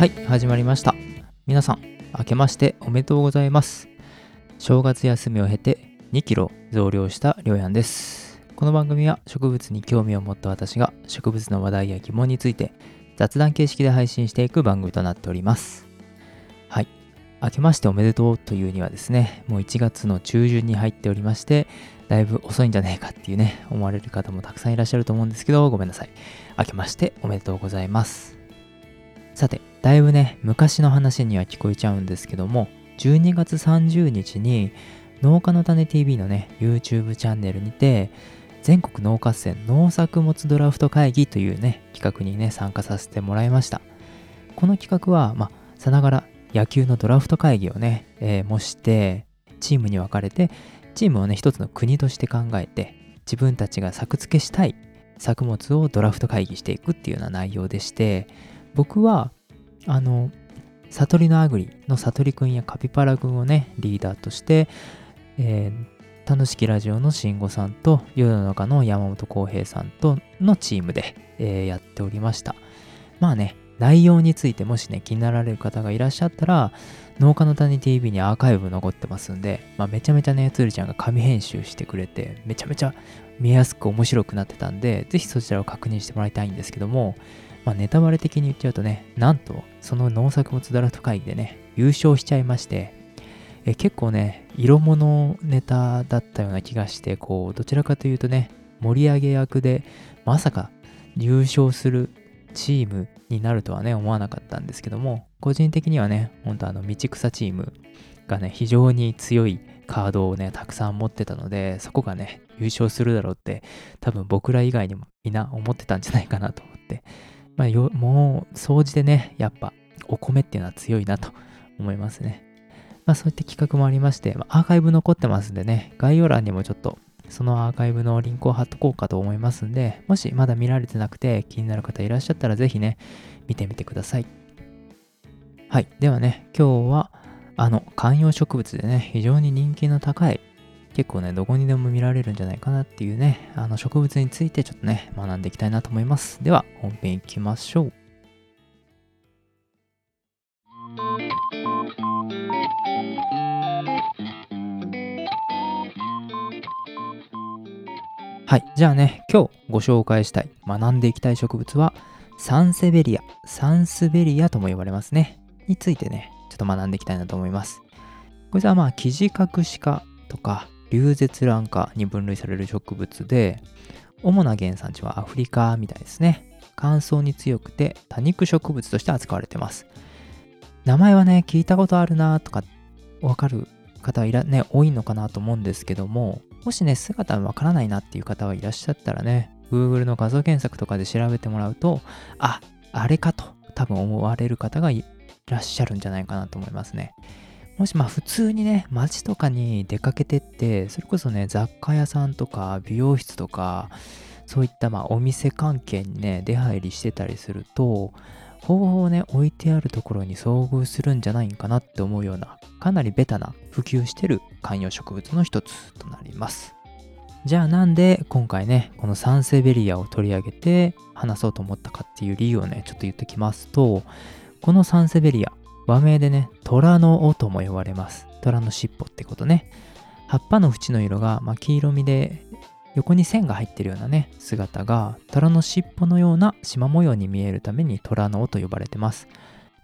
はい始まりました。皆さん明けましておめでとうございます。正月休みを経て2キロ増量したりょうやんです。この番組は植物に興味を持った私が植物の話題や疑問について雑談形式で配信していく番組となっております。はい明けましておめでとうというにはですねもう1月の中旬に入っておりましてだいぶ遅いんじゃねえかっていうね思われる方もたくさんいらっしゃると思うんですけどごめんなさい。明けましておめでとうございます。さてだいぶね昔の話には聞こえちゃうんですけども12月30日に農家の種 TV のね YouTube チャンネルにて全国農家船農作物ドラフト会議というね企画にね参加させてもらいました。この企画はまあさながら野球のドラフト会議をね、えー、模してチームに分かれてチームをね一つの国として考えて自分たちが作付けしたい作物をドラフト会議していくっていうような内容でして僕はあの悟りのアグリの悟りくんやカピパラくんをねリーダーとして、えー、楽しきラジオの慎吾さんと世の中の山本浩平さんとのチームで、えー、やっておりました。まあね内容についてもしね気になられる方がいらっしゃったら農家の谷 TV にアーカイブ残ってますんで、まあ、めちゃめちゃねつるちゃんが紙編集してくれてめちゃめちゃ見やすく面白くなってたんでぜひそちらを確認してもらいたいんですけどもまあ、ネタバレ的に言っちゃうとね、なんと、その農作物ドラフト会議でね、優勝しちゃいまして、え結構ね、色物ネタだったような気がして、こう、どちらかというとね、盛り上げ役で、まさか優勝するチームになるとはね、思わなかったんですけども、個人的にはね、ほんとあの、道草チームがね、非常に強いカードをね、たくさん持ってたので、そこがね、優勝するだろうって、多分僕ら以外にもみんな思ってたんじゃないかなと思って、まあ、よもう、掃除でね、やっぱ、お米っていうのは強いなと思いますね。まあ、そういった企画もありまして、ま、アーカイブ残ってますんでね、概要欄にもちょっと、そのアーカイブのリンクを貼っとこうかと思いますんで、もしまだ見られてなくて気になる方いらっしゃったら、ぜひね、見てみてください。はい。ではね、今日は、あの、観葉植物でね、非常に人気の高い結構ね、どこにでも見られるんじゃないかなっていうね、あの植物についてちょっとね、学んでいきたいなと思います。では、本編いきましょう。はい。じゃあね、今日ご紹介したい、学んでいきたい植物は、サンセベリア、サンスベリアとも呼ばれますね。についてね、ちょっと学んでいきたいなと思います。これはまあ、生地隠し科とか、流絶卵科に分類される植物で、主な原産地はアフリカみたいですね。乾燥に強くて多肉植物として扱われてます。名前はね、聞いたことあるなとか、わかる方はいら、ね、多いのかなと思うんですけども、もしね、姿わからないなっていう方はいらっしゃったらね、Google の画像検索とかで調べてもらうと、あ、あれかと多分思われる方がいらっしゃるんじゃないかなと思いますね。もしまあ普通にね、街とかに出かけてって、それこそね、雑貨屋さんとか美容室とか、そういったまあお店関係にね、出入りしてたりすると、ほぼほぼね、置いてあるところに遭遇するんじゃないんかなって思うような、かなりベタな普及してる観葉植物の一つとなります。じゃあなんで今回ね、このサンセベリアを取り上げて話そうと思ったかっていう理由をね、ちょっと言ってきますと、このサンセベリア、和名でね、虎の尾とも呼ばれます。虎の尻尾ってことね。葉っぱの縁の色が、まあ、黄色みで横に線が入ってるようなね、姿が虎の尻尾のような縞模様に見えるために虎の尾と呼ばれてます。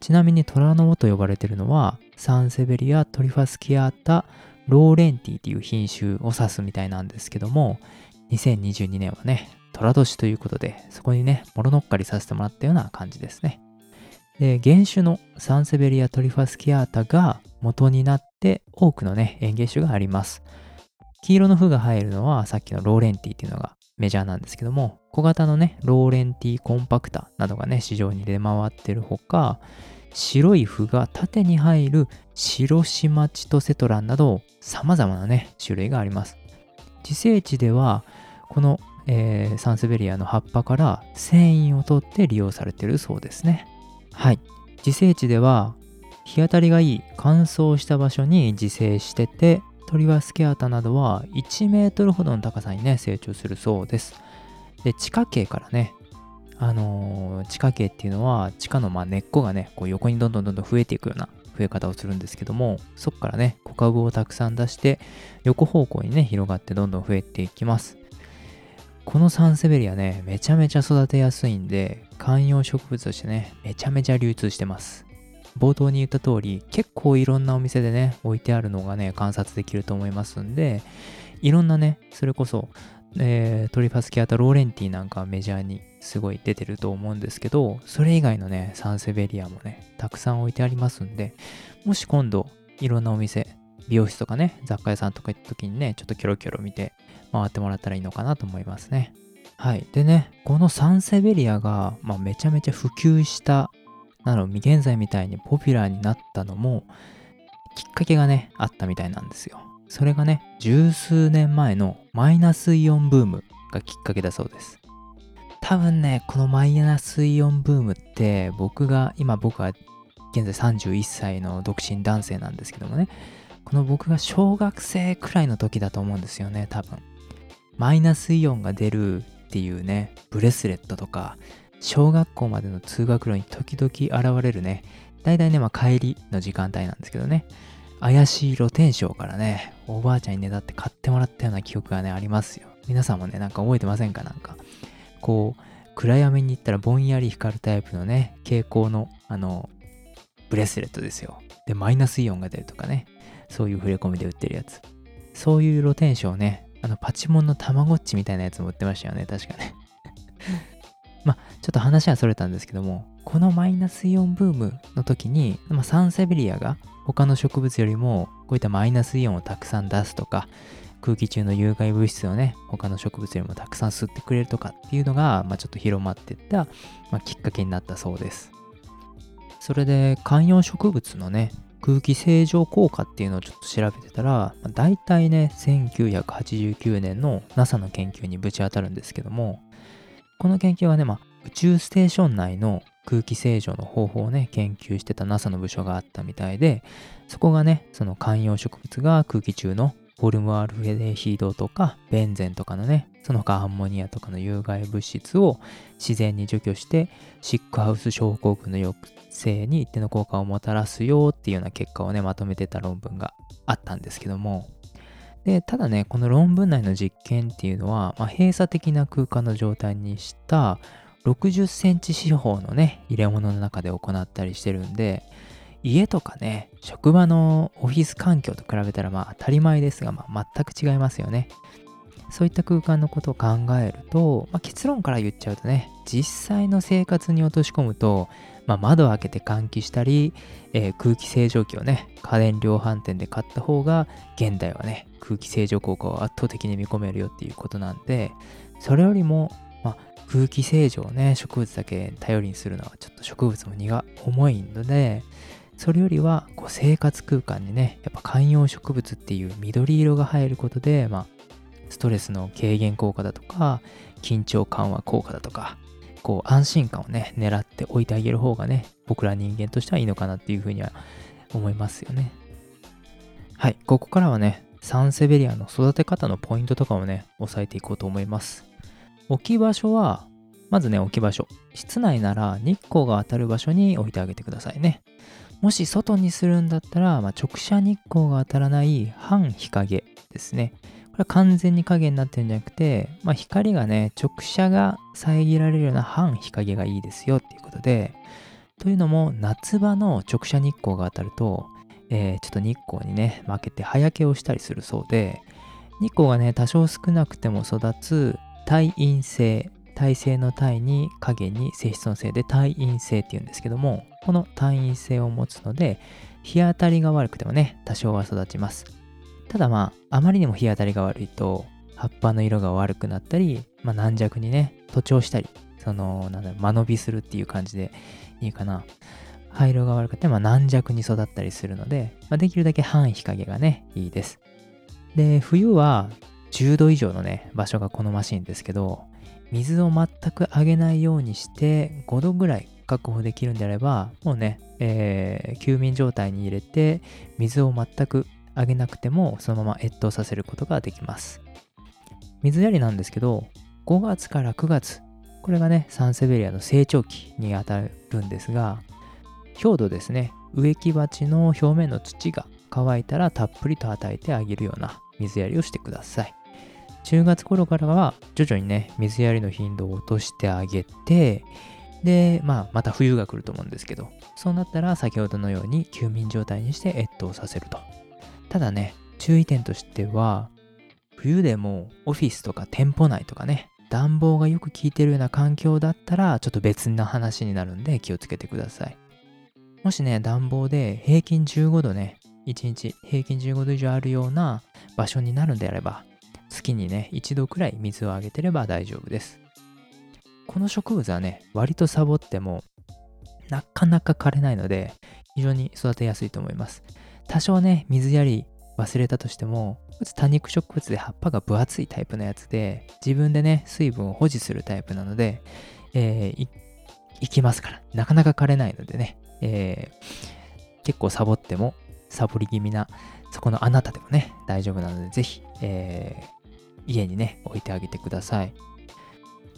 ちなみに虎の尾と呼ばれてるのは、サンセベリアトリファスキアータローレンティっていう品種を指すみたいなんですけども、2022年はね、虎年ということで、そこにね、もろ乗っかりさせてもらったような感じですね。で原種のサンセベリアトリファスキアータが元になって多くのね園芸種があります。黄色の符が入るのはさっきのローレンティっていうのがメジャーなんですけども小型のねローレンティコンパクタなどがね市場に出回ってるほか白い符が縦に入る白島チトセトランなど様々なね種類があります。自生地ではこの、えー、サンセベリアの葉っぱから繊維を取って利用されてるそうですね。はい。自生地では日当たりがいい乾燥した場所に自生してて鳥はスケアタなどは1メートルほどの高さにね成長するそうです。で地下茎からねあのー、地下茎っていうのは地下のま根っこがねこう横にどんどんどんどん増えていくような増え方をするんですけどもそこからね小株をたくさん出して横方向にね広がってどんどん増えていきますこのサンセベリアねめちゃめちゃ育てやすいんで観葉植物としてねめちゃめちゃ流通してます冒頭に言った通り結構いろんなお店でね置いてあるのがね観察できると思いますんでいろんなねそれこそえー、トリファスキアとローレンティなんかメジャーにすごい出てると思うんですけど、それ以外のね、サンセベリアもね、たくさん置いてありますんで、もし今度、いろんなお店、美容室とかね、雑貨屋さんとか行った時にね、ちょっとキョロキョロ見て回ってもらったらいいのかなと思いますね。はい。でね、このサンセベリアが、まあ、めちゃめちゃ普及した、なの、現在みたいにポピュラーになったのも、きっかけがね、あったみたいなんですよ。それがね、十数年前のマイナスイオンブームがきっかけだそうです。多分ね、このマイナスイオンブームって僕が、今僕は現在31歳の独身男性なんですけどもね、この僕が小学生くらいの時だと思うんですよね、多分。マイナスイオンが出るっていうね、ブレスレットとか、小学校までの通学路に時々現れるね、大体ね、まあ帰りの時間帯なんですけどね、怪しい露天商からね、おばあちゃんにねだって買ってもらったような記憶がね、ありますよ。皆さんもね、なんか覚えてませんか？なんか。こう、暗闇に行ったらぼんやり光るタイプのね、蛍光の、あの、ブレスレットですよ。で、マイナスイオンが出るとかね、そういう触れ込みで売ってるやつ。そういう露天商ね、あの、パチモンのたまごっちみたいなやつも売ってましたよね、確かね。まあ、ちょっと話はそれたんですけども、このマイナスイオンブームの時に、まあ、サンセベリアが他の植物よりもこういったマイナスイオンをたくさん出すとか空気中の有害物質をね他の植物よりもたくさん吸ってくれるとかっていうのが、まあ、ちょっと広まっていった、まあ、きっかけになったそうです。それで観葉植物のね空気清浄効果っていうのをちょっと調べてたら、まあ、大体ね1989年の NASA の研究にぶち当たるんですけどもこの研究はね、まあ、宇宙ステーション内の空気清浄の方法をね、研究してた NASA の部署があったみたいで、そこがね、その観葉植物が空気中のホルムアルフェデヒドとかベンゼンとかのね、その他アンモニアとかの有害物質を自然に除去して、シックハウス症候群の抑制に一定の効果をもたらすよっていうような結果をね、まとめてた論文があったんですけども、で、ただね、この論文内の実験っていうのは、まあ、閉鎖的な空間の状態にした60センチ四方のね、入れ物の中で行ったりしてるんで、家とかね、職場のオフィス環境と比べたらまあ当たり前ですが、まあ、全く違いますよね。そういった空間のことを考えると、まあ、結論から言っちゃうとね、実際の生活に落とし込むと、まあ、窓を開けて換気したり、えー、空気清浄機をね、家電量販店で買った方が、現代はね、空気清浄効果を圧倒的に見込めるよっていうことなんで、それよりもま空気清浄をね、植物だけ頼りにするのはちょっと植物も荷が重いので、それよりはこう生活空間にね、やっぱ観葉植物っていう緑色が入ることで、まあ、ストレスの軽減効果だとか、緊張緩和効果だとか、こう安心感をね、狙っておいてあげる方がね、僕ら人間としてはいいのかなっていうふうには思いますよね。はい、ここからはね、サンセベリアの育て方のポイントとかをね、押さえていこうと思います。置き場所は、まずね、置き場所。室内なら日光が当たる場所に置いてあげてくださいね。もし外にするんだったら、まあ、直射日光が当たらない半日陰ですね。これは完全に影になってるんじゃなくて、まあ、光がね、直射が遮られるような半日陰がいいですよっていうことで、というのも夏場の直射日光が当たると、えー、ちょっと日光にね、負けて葉焼けをしたりするそうで、日光がね、多少少なくても育つ耐陰性耐性の耐に影に性質のせいで耐陰性っていうんですけどもこの耐陰性を持つので日当たりが悪くてもね多少は育ちます。ただまああまりにも日当たりが悪いと葉っぱの色が悪くなったり、まあ、軟弱にね徒長したりそのなんだろう間延びするっていう感じでいいかな。灰色が悪くて、まあ、軟弱に育ったりするので、まあ、できるだけ半日陰がねいいです。で冬は10度以上のね、場所が好ましいんですけど、水を全くあげないようにして5度ぐらい確保できるんであれば、もうね、えー、休眠状態に入れて、水を全くあげなくても、そのまま越冬させることができます。水やりなんですけど、5月から9月、これがね、サンセベリアの成長期にあたるんですが、表土ですね、植木鉢の表面の土が乾いたらたっぷりと与えてあげるような水やりをしてください。10月頃からは徐々にね、水やりの頻度を落としてあげて、で、まあ、また冬が来ると思うんですけど、そうなったら先ほどのように休眠状態にして越冬させると。ただね、注意点としては、冬でもオフィスとか店舗内とかね、暖房がよく効いてるような環境だったら、ちょっと別な話になるんで気をつけてください。もしね、暖房で平均15度ね、1日平均15度以上あるような場所になるんであれば、月にね、1度くらい水をあげてれば大丈夫です。この植物はね、割とサボっても、なかなか枯れないので、非常に育てやすいと思います。多少ね、水やり忘れたとしても、多肉植物で葉っぱが分厚いタイプのやつで、自分でね、水分を保持するタイプなので、えー、いきますから、なかなか枯れないのでね、えー、結構サボっても、サボり気味な、そこのあなたでもね、大丈夫なので、ぜひ、えー、家にね、置いてあげてください。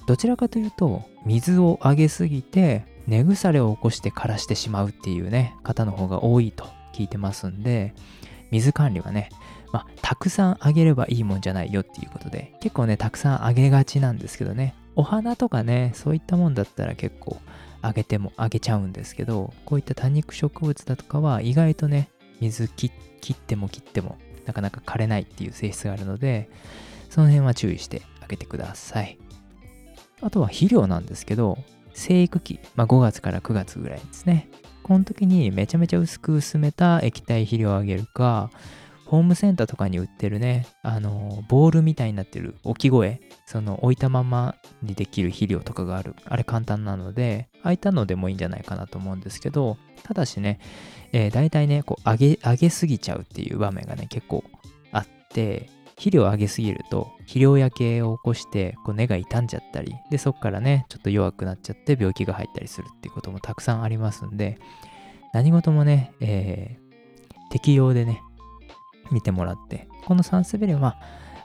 どちらかというと、水をあげすぎて、根腐れを起こして枯らしてしまうっていうね、方の方が多いと聞いてますんで、水管理はね、まあ、たくさんあげればいいもんじゃないよっていうことで、結構ね、たくさんあげがちなんですけどね、お花とかね、そういったもんだったら結構あげてもあげちゃうんですけど、こういった多肉植物だとかは意外とね、水切っても切ってもなかなか枯れないっていう性質があるので、その辺は注意してあげてください。あとは肥料なんですけど、生育期、まあ、5月から9月ぐらいですね。この時にめちゃめちゃ薄く薄めた液体肥料をあげるか、ホームセンターとかに売ってるね、あの、ボールみたいになってる置き声、その置いたままにできる肥料とかがある。あれ簡単なので、空いたのでもいいんじゃないかなと思うんですけど、ただしね、えー、大体ね、こう、上げ、上げすぎちゃうっていう場面がね、結構あって、肥料を上げすぎると、肥料焼けを起こして、こう根が傷んじゃったり、で、そっからね、ちょっと弱くなっちゃって病気が入ったりするっていうこともたくさんありますんで、何事もね、えー、適用でね、見てもらって、このサンスベリは、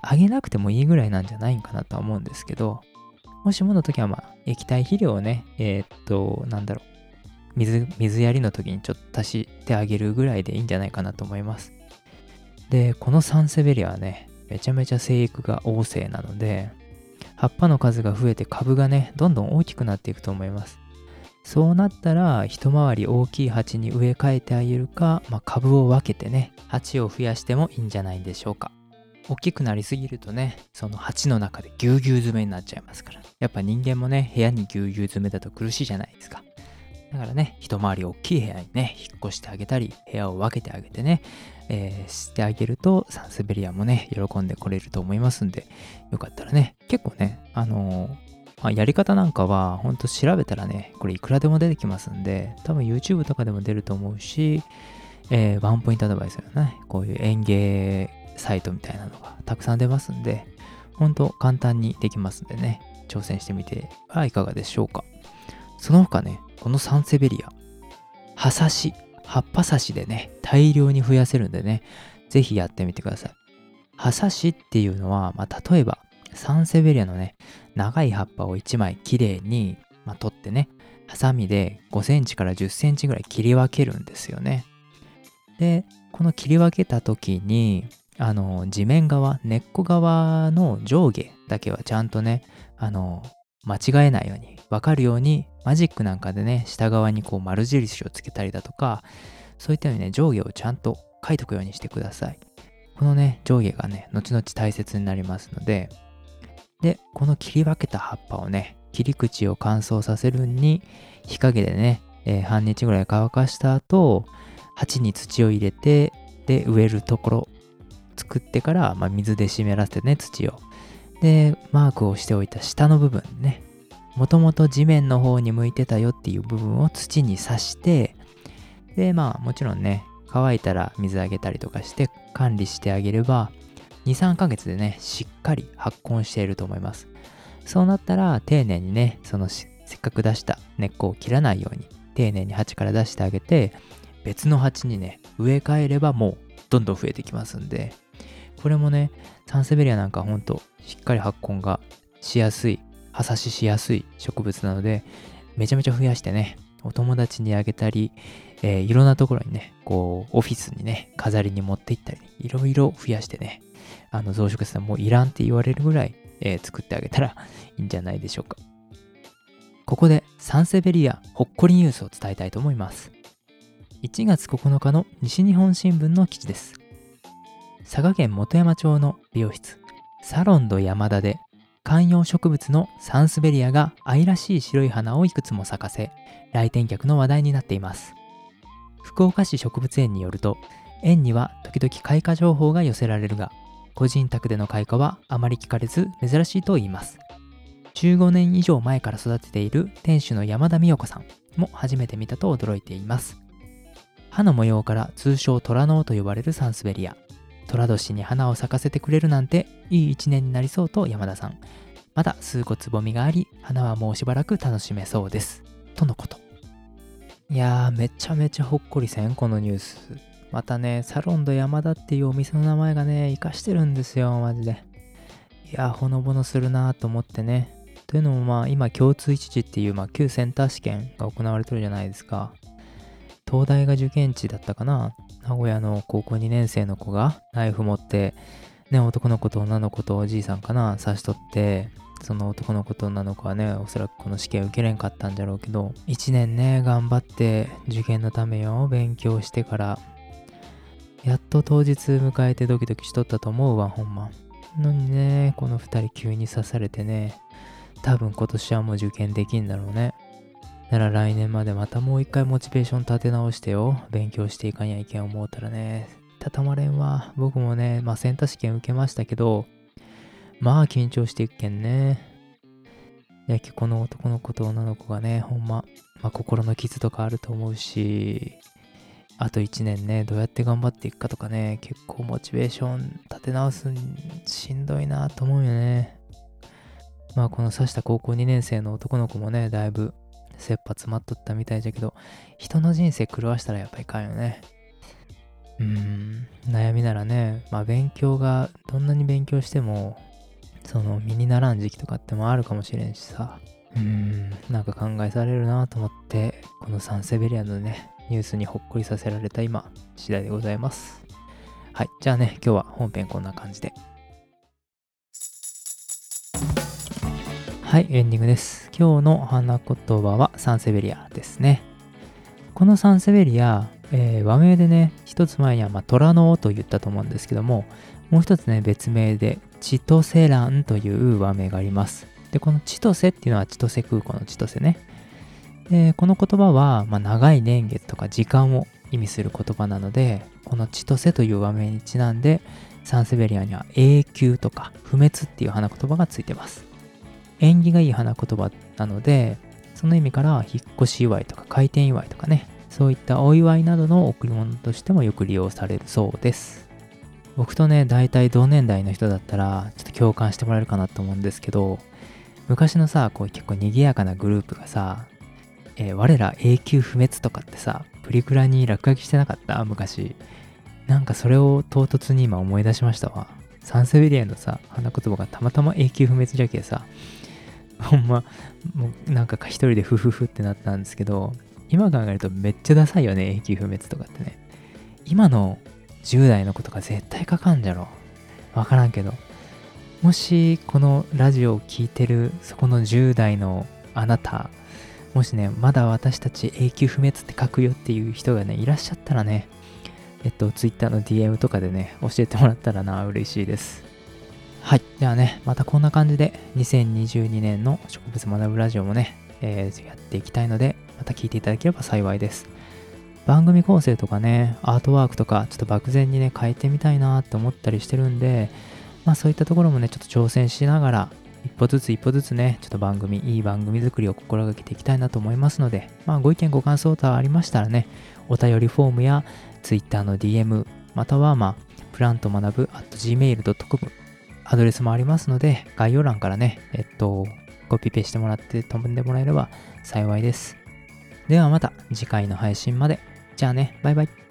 あ、げなくてもいいぐらいなんじゃないんかなとは思うんですけど、もしもの時は、まあ、液体肥料をね、えー、っと、なんだろう、水、水やりの時にちょっと足してあげるぐらいでいいんじゃないかなと思います。で、このサンセベリアはね、めちゃめちゃ生育が旺盛なので、葉っぱの数が増えて株がね、どんどん大きくなっていくと思います。そうなったら一回り大きい鉢に植え替えてあげるか、まあ、株を分けてね鉢を増やしてもいいんじゃないでしょうか。大きくなりすぎるとねその鉢の中でぎゅうぎゅう詰めになっちゃいますから。やっぱ人間もね部屋にぎゅうぎゅう詰めだと苦しいじゃないですか。だからね一回り大きい部屋にね引っ越してあげたり部屋を分けてあげてね、えー、してあげるとサンスベリアもね喜んでこれると思いますんでよかったらね結構ねあのーまあ、やり方なんかは、ほんと調べたらね、これいくらでも出てきますんで、多分 YouTube とかでも出ると思うし、えー、ワンポイントアドバイスよね、こういう園芸サイトみたいなのがたくさん出ますんで、ほんと簡単にできますんでね、挑戦してみてはいかがでしょうか。その他ね、このサンセベリア、葉刺し、葉っぱ刺しでね、大量に増やせるんでね、ぜひやってみてください。葉刺しっていうのは、まあ、例えば、サンセベリアのね、長い葉っぱを1枚きれいに、まあ、取ってね、ハサミで5センチから10センチぐらい切り分けるんですよね。で、この切り分けた時に、あの、地面側、根っこ側の上下だけはちゃんとね、あの、間違えないように、わかるように、マジックなんかでね、下側にこう丸印をつけたりだとか、そういったようにね、上下をちゃんと書いとくようにしてください。このね、上下がね、後々大切になりますので、で、この切り分けた葉っぱをね、切り口を乾燥させるに、日陰でね、えー、半日ぐらい乾かした後、鉢に土を入れて、で、植えるところ作ってから、まあ、水で湿らせてね、土を。で、マークをしておいた下の部分ね、もともと地面の方に向いてたよっていう部分を土に刺して、で、まあもちろんね、乾いたら水あげたりとかして管理してあげれば、2、3ヶ月でね、しっかり発根していると思います。そうなったら、丁寧にね、そのせっかく出した根っこを切らないように、丁寧に鉢から出してあげて、別の鉢にね、植え替えればもうどんどん増えてきますんで、これもね、サンセベリアなんかほんとしっかり発根がしやすい葉差ししやすい植物なので、めちゃめちゃ増やしてね、お友達にあげたり、えー、いろんなところにね、こう、オフィスにね、飾りに持って行ったり、いろいろ増やしてね、あの増殖さんもういらんって言われるぐらい、えー、作ってあげたらいいんじゃないでしょうか。ここでサンセベリアほっこりニュースを伝えたいと思います。1月9日の西日本新聞の記事です。佐賀県本山町の美容室、サロンド山田で観葉植物のサンスベリアが愛らしい白い花をいくつも咲かせ、来店客の話題になっています。福岡市植物園によると、園には時々開花情報が寄せられるが、個人宅での開花はあまり聞かれず珍しいと言います。15年以上前から育てている店主の山田美代子さんも初めて見たと驚いています。歯の模様から通称虎ノと呼ばれるサンスベリア。寅年に花を咲かせてくれるなんていい一年になりそうと山田さん。まだ数個つぼみがあり、花はもうしばらく楽しめそうです。とのこと。いやー、めちゃめちゃほっこりせん、このニュース。またね、サロンド山田っていうお店の名前がね、活かしてるんですよ、マジで。いやー、ほのぼのするなーと思ってね。というのもまあ、今、共通一次っていう、まあ、旧センター試験が行われてるじゃないですか。東大が受験地だったかな名古屋の高校2年生の子がナイフ持って、ね、男の子と女の子とおじいさんかな、刺しとって、その男の子と女の子はね、おそらくこの試験受けれんかったんじゃろうけど、1年ね、頑張って受験のためよ、勉強してから、やっと当日迎えてドキドキしとったと思うわ、ほんま。のにね、この2人急に刺されてね、多分今年はもう受験できんだろうね。なら来年までまたもう一回モチベーション立て直してよ。勉強していかにゃいけん思うたらね。たたまれんわ。僕もね、まあセンター試験受けましたけど、まあ緊張していくけんね。いや、この男の子と女の子がね、ほんま、まあ心の傷とかあると思うし、あと1年ね、どうやって頑張っていくかとかね、結構モチベーション立て直すしんどいなと思うよね。まあこの刺した高校2年生の男の子もね、だいぶ切羽詰まっとったみたいじゃけど、人の人生狂わしたらやっぱりかんよね。うん、悩みならね、まあ勉強が、どんなに勉強しても、その身にならん時期とかってもあるかもしれんしさ。うん、なんか考えされるなと思って、このサンセベリアのね、ニュースにほっこりさせられた今、次第でございます。はい。じゃあね、今日は本編こんな感じで。はい、エンディングです。今日の花言葉はサンセベリアですね。このサンセベリア、えー、和名でね、一つ前には、まあ、虎の尾と言ったと思うんですけども、もう一つね、別名で、千歳蘭という和名があります。で、この千歳っていうのは千歳空港の千歳ね。で、この言葉は、まあ、長い年月とか時間を意味する言葉なので、この千歳という和名にちなんで、サンセベリアには永久とか不滅っていう花言葉がついてます。縁起がいい花言葉なので、その意味から引っ越し祝いとか開店祝いとかね、そういったお祝いなどの贈り物としてもよく利用されるそうです。僕とね、大体同年代の人だったら、ちょっと共感してもらえるかなと思うんですけど、昔のさ、こう結構賑やかなグループがさ、えー、我ら永久不滅とかってさ、プリクラに落書きしてなかった？昔。なんかそれを唐突に今思い出しましたわ。サンセベリアのさ、花言葉がたまたま永久不滅じゃけさ、ほんま、もうなんか一人でフフフってなったんですけど、今考えるとめっちゃダサいよね、永久不滅とかってね。今の10代の子とか絶対かかんじゃろ。わからんけど。もしこのラジオを聴いてるそこの10代のあなた、もしね、まだ私たち永久不滅って書くよっていう人がね、いらっしゃったらね、えっと、Twitter の DM とかでね、教えてもらったらな、嬉しいです。はい。ではね、またこんな感じで、2022年の植物学ぶラジオもね、えー、やっていきたいので、また聞いていただければ幸いです。番組構成とかね、アートワークとか、ちょっと漠然にね、変えてみたいなって思ったりしてるんで、まあそういったところもね、ちょっと挑戦しながら、一歩ずつ一歩ずつね、ちょっと番組、いい番組作りを心がけていきたいなと思いますので、まあご意見ご感想等ありましたらね、お便りフォームや Twitter の DM、またはまあ、プラント学ぶ at gmail.com アドレスもありますので、概要欄からね、えっと、コピペしてもらって飛んでもらえれば幸いです。ではまた次回の配信まで。じゃあね、バイバイ。